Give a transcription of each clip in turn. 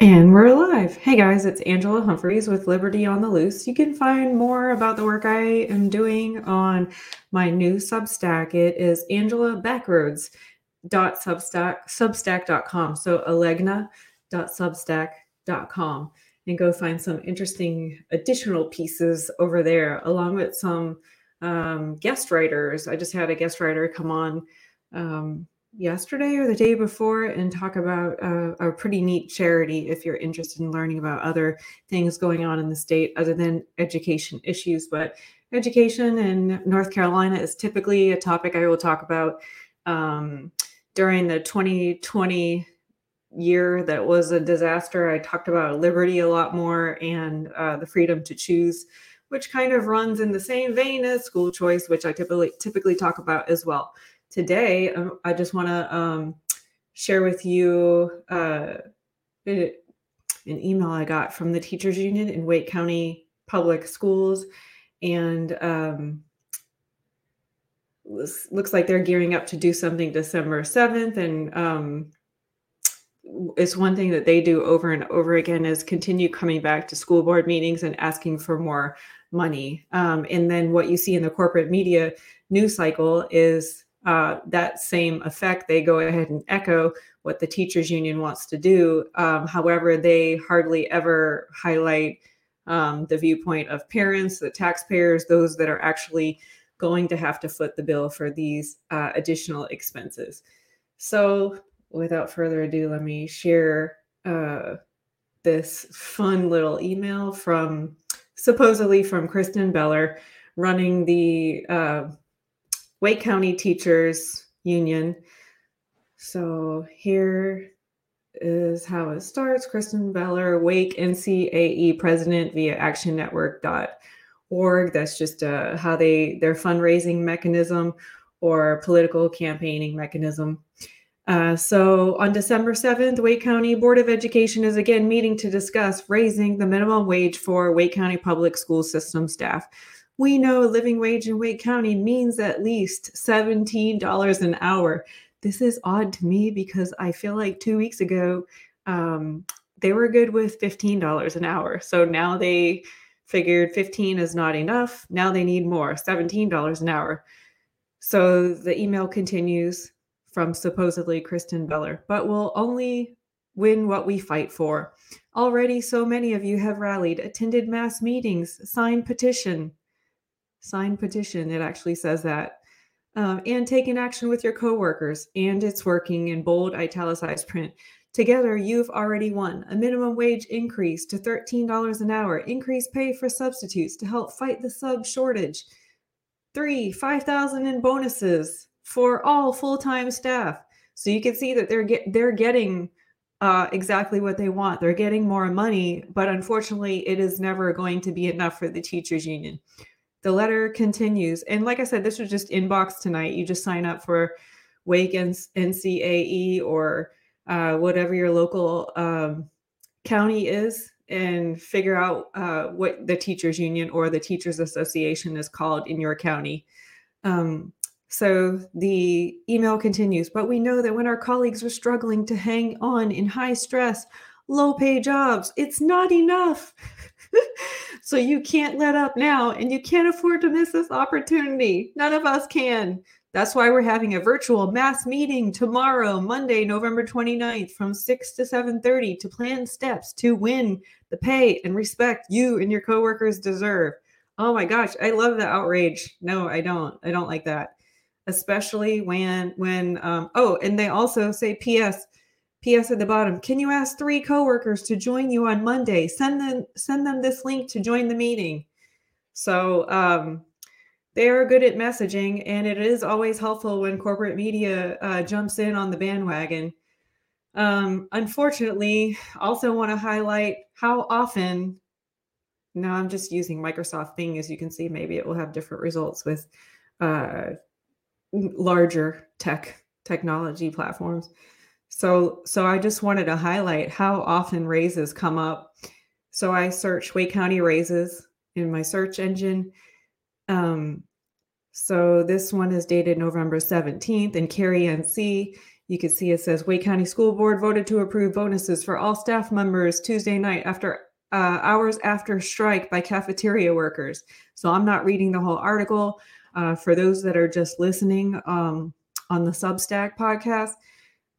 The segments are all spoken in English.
And we're alive. Hey guys, it's Angela Humphreys with Liberty on the Loose. You can find more about the work I am doing on my new Substack. It is angelabackroads.substack.substack.com. So alegna.substack.com and go find some interesting additional pieces over there, along with some um, guest writers. I just had a guest writer come on um, yesterday or the day before and talk about a pretty neat charity if you're interested in learning about other things going on in the state other than education issues. But education in North Carolina is typically a topic I will talk about um, during the 2020 year that was a disaster. I talked about liberty a lot more and uh, the freedom to choose. Which kind of runs in the same vein as school choice, which I typically typically talk about as well today, um, I just want to um, share with you uh, an email I got from the teachers union in Wake County Public Schools, and um, looks like they're gearing up to do something December seventh, and um, it's one thing that they do over and over again is continue coming back to school board meetings and asking for more money. Um, and then what you see in the corporate media news cycle is uh, that same effect. They go ahead and echo what the teachers union wants to do. Um, however, they hardly ever highlight um, the viewpoint of parents, the taxpayers, those that are actually going to have to foot the bill for these uh, additional expenses. So, without further ado, let me share uh, this fun little email from supposedly from Kristen Beller running the uh, Wake County Teachers Union. So here is how it starts. Kristen Beller, Wake NCAE president via actionnetwork.org. That's just uh, how they their fundraising mechanism or political campaigning mechanism. Uh, so on December 7th, Wake County Board of Education is again meeting to discuss raising the minimum wage for Wake County public school system staff we know a living wage in Wake County means at least $17 an hour. This is odd to me because I feel like two weeks ago, um, they were good with $15 an hour. So now they figured 15 is not enough. Now they need more, $17 an hour. So the email continues from supposedly Kristen Beller, but we'll only win what we fight for. Already, so many of you have rallied, attended mass meetings, signed petition, sign petition. It actually says that. Um, and taking action with your coworkers. And it's working in bold italicized print. Together, you've already won a minimum wage increase to $13 an hour, increased pay for substitutes to help fight the sub shortage. Three, 5,000 in bonuses for all full-time staff. So you can see that they're get, they're getting uh, exactly what they want. They're getting more money, but unfortunately, it is never going to be enough for the teachers union the letter continues. And like I said, this was just inbox tonight. You just sign up for Wake NCAE or uh, whatever your local um, county is and figure out uh, what the teachers union or the teachers association is called in your county. Um, so the email continues, but we know that when our colleagues are struggling to hang on in high stress, low pay jobs, it's not enough. so you can't let up now and you can't afford to miss this opportunity. None of us can. That's why we're having a virtual mass meeting tomorrow, Monday, November 29th from 6 to 7:30 to plan steps to win the pay and respect you and your coworkers deserve. Oh my gosh, I love the outrage. No, I don't. I don't like that. Especially when when um oh, and they also say PS P.S. at the bottom. Can you ask three coworkers to join you on Monday? Send them send them this link to join the meeting. So um, they are good at messaging, and it is always helpful when corporate media uh, jumps in on the bandwagon. Um, unfortunately, also want to highlight how often. Now I'm just using Microsoft Bing, as you can see. Maybe it will have different results with uh, larger tech technology platforms. So, so I just wanted to highlight how often raises come up. So I search Wake County raises in my search engine. Um, so this one is dated November 17th, in Cary NC you can see it says Wake County School Board voted to approve bonuses for all staff members Tuesday night after uh, hours after strike by cafeteria workers. So I'm not reading the whole article. Uh, for those that are just listening um, on the Substack podcast,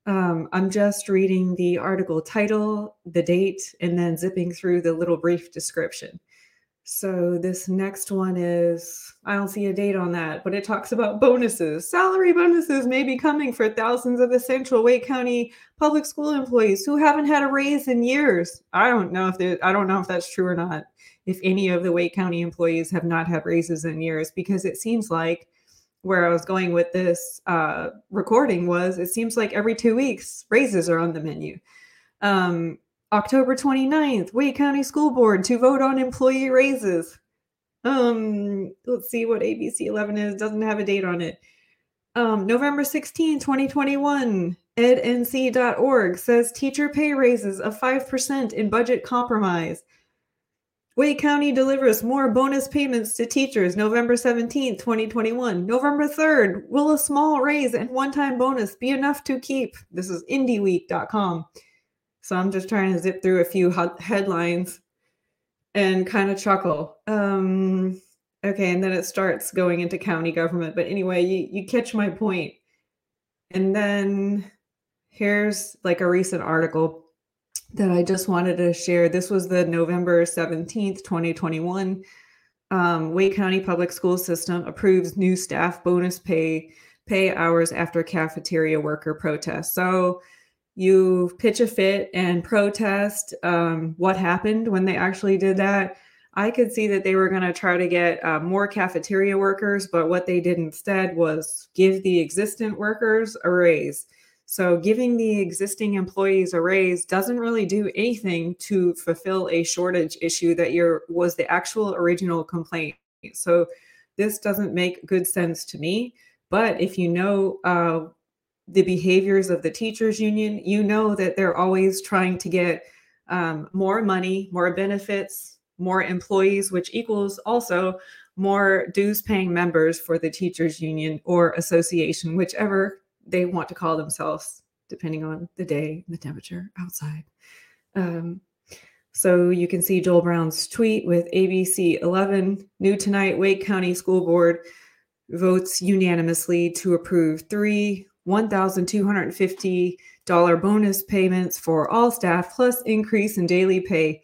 um, I'm just reading the article title, the date, and then zipping through the little brief description. So this next one is I don't see a date on that, but it talks about bonuses. Salary bonuses may be coming for thousands of essential Wake County public school employees who haven't had a raise in years. I don't know if I don't know if that's true or not. If any of the Wake County employees have not had raises in years, because it seems like where I was going with this uh, recording was it seems like every two weeks raises are on the menu. Um, October 29th, Wake County School Board to vote on employee raises. Um, let's see what ABC 11 is, doesn't have a date on it. Um, November 16, 2021, ednc.org says teacher pay raises of 5% in budget compromise. Wake County delivers more bonus payments to teachers November 17, 2021. November 3rd, will a small raise and one time bonus be enough to keep? This is indyweek.com. So I'm just trying to zip through a few headlines and kind of chuckle. Um, okay, and then it starts going into county government. But anyway, you, you catch my point. And then here's like a recent article that I just wanted to share. This was the November 17th, 2021. Um, Wake County Public School System approves new staff bonus pay pay hours after cafeteria worker protest. So you pitch a fit and protest um, what happened when they actually did that. I could see that they were going to try to get uh, more cafeteria workers, but what they did instead was give the existing workers a raise. So, giving the existing employees a raise doesn't really do anything to fulfill a shortage issue that your was the actual original complaint. So, this doesn't make good sense to me. But if you know uh, the behaviors of the teachers union, you know that they're always trying to get um, more money, more benefits, more employees, which equals also more dues paying members for the teachers union or association, whichever they want to call themselves, depending on the day and the temperature outside. Um, so you can see Joel Brown's tweet with ABC 11 new tonight. Wake County School Board votes unanimously to approve three $1,250 bonus payments for all staff, plus increase in daily pay.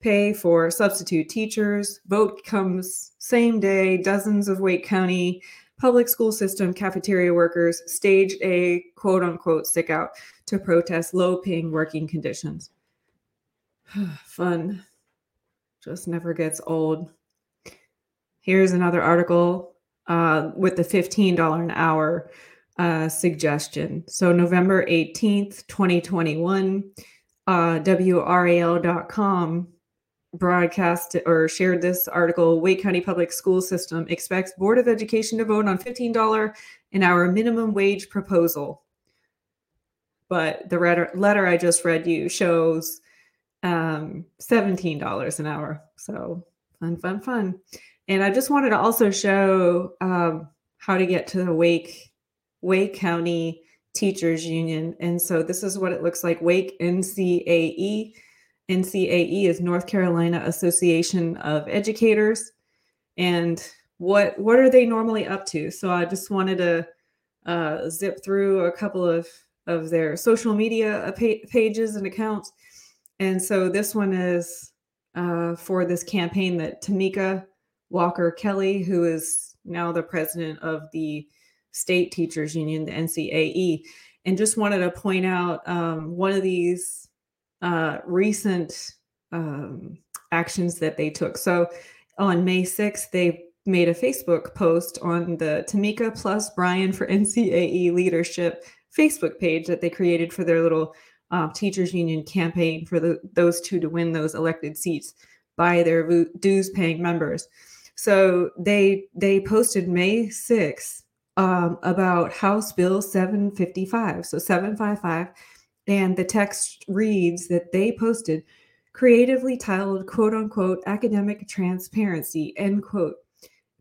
Pay for substitute teachers. Vote comes same day. Dozens of Wake County public school system cafeteria workers staged a quote unquote stick out to protest low paying working conditions. Fun just never gets old. Here's another article uh, with the $15 an hour uh, suggestion. So, November 18th, 2021, uh, WRAL.com broadcast or shared this article Wake County Public School System expects Board of Education to vote on $15 an hour minimum wage proposal. But the letter I just read you shows um, $17 an hour. So, fun, fun, fun. And I just wanted to also show um, how to get to the Wake Wake County Teachers Union. And so this is what it looks like Wake NCAE. NCAE is North Carolina Association of Educators. And what what are they normally up to? So I just wanted to uh, zip through a couple of of their social media uh, pages and accounts. And so this one is uh, for this campaign that Tamika Walker Kelly, who is now the president of the state teachers union, the NCAE, and just wanted to point out um, one of these uh, recent um, actions that they took. So on May 6th, they made a Facebook post on the Tamika plus Brian for NCAE leadership Facebook page that they created for their little uh, teachers union campaign for the, those two to win those elected seats by their dues paying members. So they they posted May 6th um, about House Bill 755. So 755. And the text reads that they posted creatively titled quote unquote academic transparency, end quote.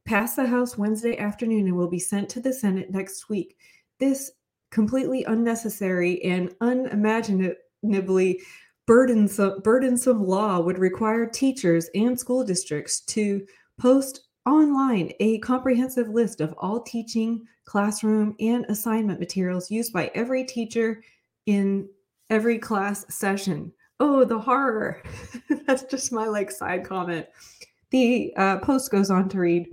Pass the House Wednesday afternoon and will be sent to the Senate next week. This completely unnecessary and unimaginably burdensome, burdensome law would require teachers and school districts to post online a comprehensive list of all teaching, classroom, and assignment materials used by every teacher in every class session. Oh, the horror. That's just my like side comment. The uh, post goes on to read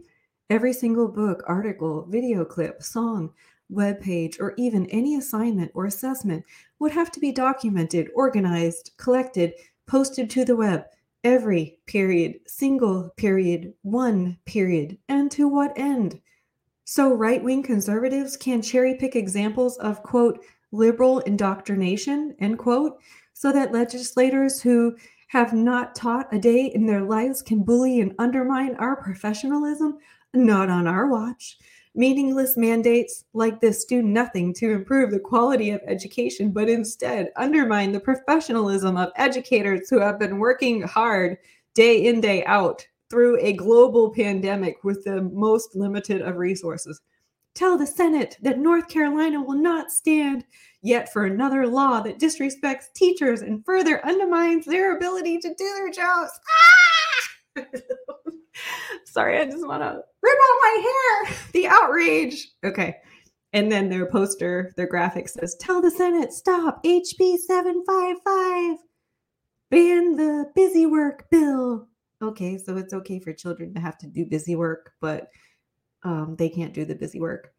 every single book, article, video clip, song, web page, or even any assignment or assessment would have to be documented, organized, collected, posted to the web. Every period, single period, one period, and to what end? So, right wing conservatives can cherry pick examples of, quote, liberal indoctrination, end quote, so that legislators who have not taught a day in their lives can bully and undermine our professionalism? Not on our watch. Meaningless mandates like this do nothing to improve the quality of education, but instead undermine the professionalism of educators who have been working hard day in, day out through a global pandemic with the most limited of resources. Tell the Senate that North Carolina will not stand yet for another law that disrespects teachers and further undermines their ability to do their jobs. Ah! Sorry, I just want to rip out my hair. The outrage. Okay. And then their poster, their graphic says, Tell the Senate, stop HB 755. Ban the busy work bill. Okay, so it's okay for children to have to do busy work, but um, they can't do the busy work.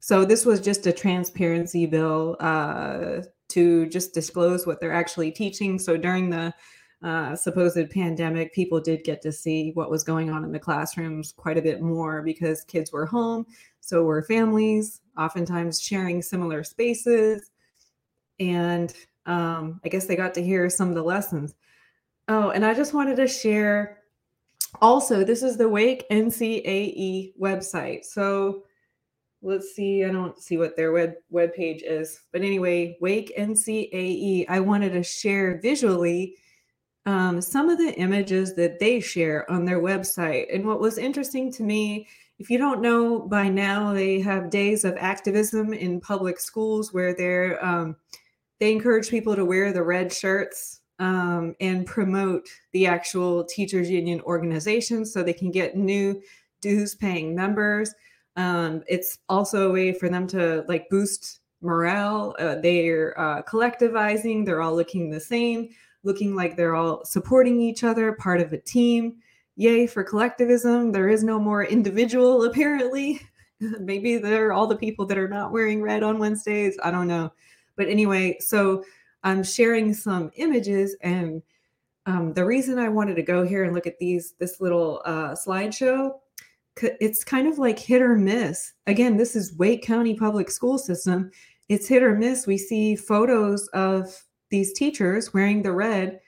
So this was just a transparency bill uh, to just disclose what they're actually teaching. So during the uh, supposed pandemic, people did get to see what was going on in the classrooms quite a bit more because kids were home. So were families, oftentimes sharing similar spaces. And um, I guess they got to hear some of the lessons. Oh, and I just wanted to share also, this is the Wake NCAE website. So let's see, I don't see what their web page is. But anyway, Wake NCAE, I wanted to share visually um, some of the images that they share on their website. And what was interesting to me, if you don't know by now, they have days of activism in public schools where they're um, they encourage people to wear the red shirts um, and promote the actual teachers union organization so they can get new dues paying members. Um, it's also a way for them to like boost morale. Uh, they're uh, collectivizing. They're all looking the same looking like they're all supporting each other, part of a team. Yay for collectivism. There is no more individual, apparently. Maybe they're all the people that are not wearing red on Wednesdays. I don't know. But anyway, so I'm sharing some images and um, the reason I wanted to go here and look at these this little uh, slideshow, it's kind of like hit or miss. Again, this is Wake County Public School System. It's hit or miss. We see photos of these teachers wearing the red,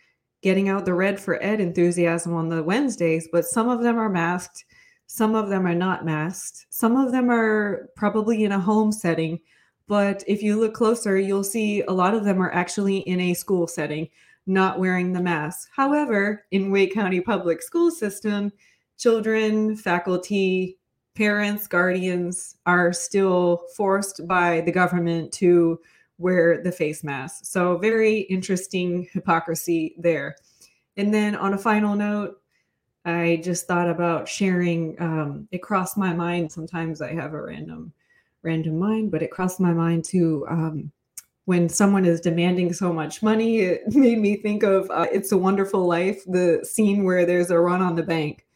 getting out the red for ed enthusiasm on the Wednesdays, but some of them are masked, some of them are not masked, some of them are probably in a home setting. But if you look closer, you'll see a lot of them are actually in a school setting, not wearing the mask. However, in Wake County Public School System, children, faculty, parents, guardians are still forced by the government to wear the face mask. So, very interesting hypocrisy there. And then, on a final note, I just thought about sharing. Um, it crossed my mind. Sometimes I have a random, random mind, but it crossed my mind too. Um, when someone is demanding so much money, it made me think of uh, "It's a Wonderful Life," the scene where there's a run on the bank.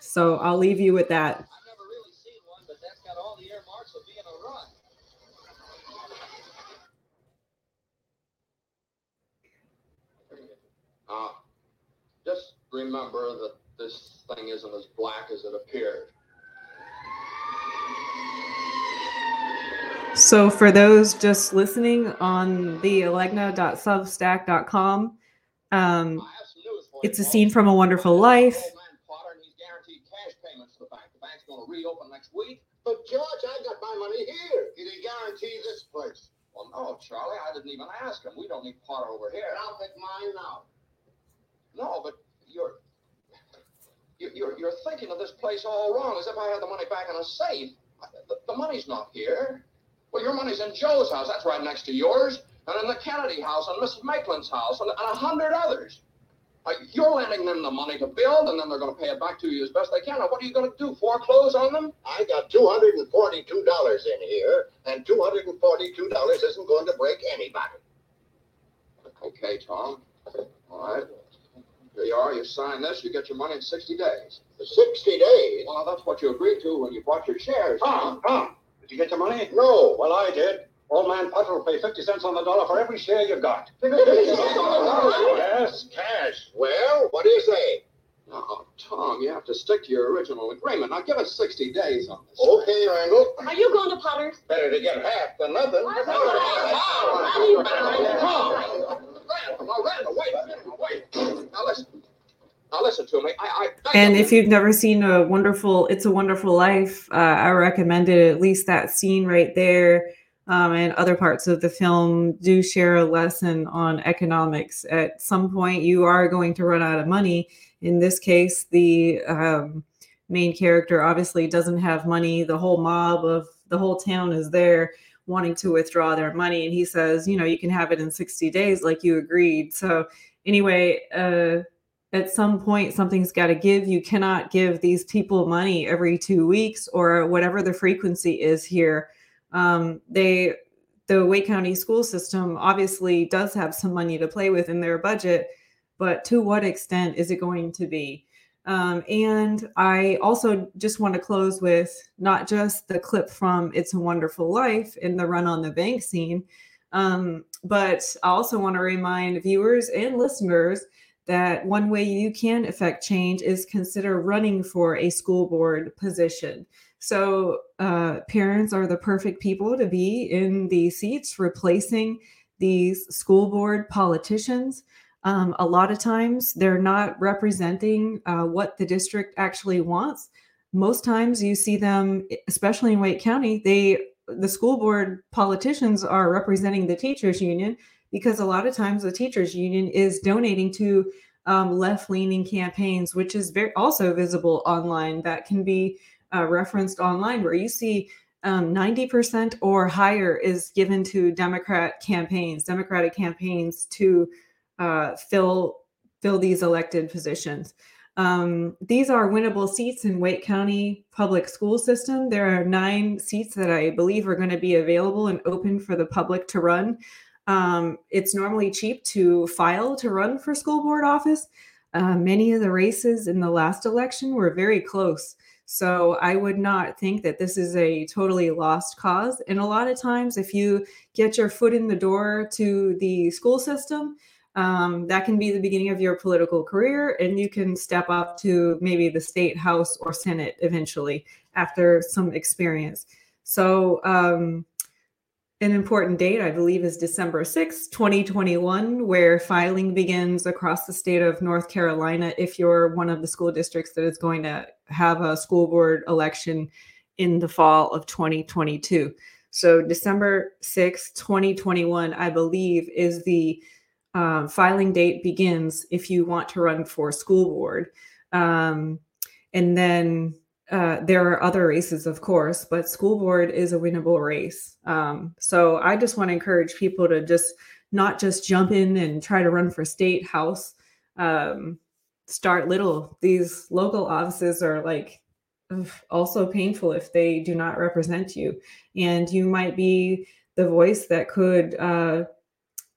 So I'll leave you with that. Uh, just remember that this thing isn't as black as it appeared. So, for those just listening on the alegna.substack.com, um, it's a scene from A Wonderful Life. reopen next week. But George, I got my money here. He didn't guarantee this place. Well, no, Charlie, I didn't even ask him. We don't need Potter over here. I'll take mine now. No, but you're, you're, you're thinking of this place all wrong, as if I had the money back in a safe. The, the money's not here. Well, your money's in Joe's house. That's right next to yours. And in the Kennedy house, and Mrs. Macklin's house, and, and a hundred others. Uh, you're lending them the money to build, and then they're going to pay it back to you as best they can. Now, what are you going to do? Foreclose on them? I got $242 in here, and $242 isn't going to break anybody. Okay, Tom. All right. Here you are. You sign this. You get your money in 60 days. 60 days? Well, that's what you agreed to when you bought your shares. Tom, Tom, did you get your money? No. Well, I did. Old man Potter will pay 50 cents on the dollar for every share you've got. yes, cash. Well, what do you say? Oh, Tom, you have to stick to your original agreement. Now give us 60 days on this. Okay, Randall. Are you going to Potter's? Better to get half than nothing. Tom! Now, Randall, wait, wait. Now listen. Now listen to me. I, I and if you've never seen a wonderful, it's a wonderful life, uh, I recommend it. At least that scene right there um, and other parts of the film do share a lesson on economics. At some point, you are going to run out of money. In this case, the um, main character obviously doesn't have money. The whole mob of the whole town is there wanting to withdraw their money. And he says, you know, you can have it in 60 days, like you agreed. So, anyway, uh, at some point, something's got to give. You cannot give these people money every two weeks or whatever the frequency is here um, they the Wake County school system obviously does have some money to play with in their budget, but to what extent is it going to be? Um, and I also just want to close with not just the clip from It's a Wonderful Life in the run on the bank scene, um, but I also want to remind viewers and listeners that one way you can affect change is consider running for a school board position. So, uh, parents are the perfect people to be in these seats, replacing these school board politicians. Um, a lot of times, they're not representing uh, what the district actually wants. Most times, you see them, especially in Wake County, they the school board politicians are representing the teachers union because a lot of times the teachers union is donating to um, left leaning campaigns, which is very also visible online. That can be uh, referenced online where you see um, 90% or higher is given to Democrat campaigns, Democratic campaigns to uh, fill fill these elected positions. Um, these are winnable seats in Wake County public school system. There are nine seats that I believe are going to be available and open for the public to run. Um, it's normally cheap to file to run for school board office. Uh, many of the races in the last election were very close. So I would not think that this is a totally lost cause. And a lot of times, if you get your foot in the door to the school system, um, that can be the beginning of your political career, and you can step up to maybe the state house or senate eventually after some experience. So, um, an important date, I believe, is December 6, 2021, where filing begins across the state of North Carolina if you're one of the school districts that is going to have a school board election in the fall of 2022. So, December 6, 2021, I believe, is the uh, filing date begins if you want to run for school board. Um, and then uh, there are other races, of course, but school board is a winnable race. Um, so I just want to encourage people to just not just jump in and try to run for state house. Um, start little. These local offices are like also painful if they do not represent you, and you might be the voice that could uh,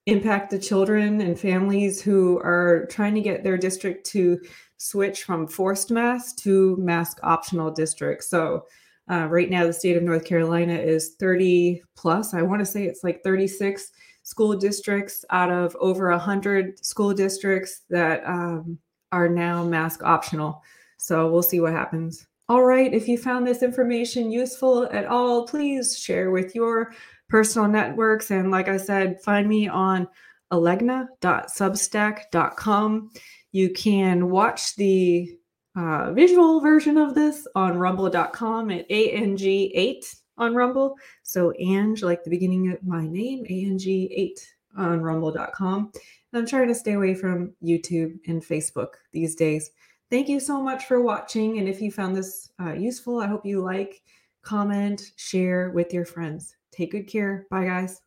impact the children and families who are trying to get their district to switch from forced mask to mask optional districts. So uh, right now, the state of North Carolina is 30 plus. I want to say it's like 36 school districts out of over 100 school districts that um, are now mask optional. So we'll see what happens. All right, if you found this information useful at all, please share with your personal networks. And like I said, find me on alegna.substack.com. You can watch the uh, visual version of this on rumble.com at ANG8 on Rumble. So, Ange, like the beginning of my name, ANG8 on rumble.com. And I'm trying to stay away from YouTube and Facebook these days. Thank you so much for watching. And if you found this uh, useful, I hope you like, comment, share with your friends. Take good care. Bye, guys.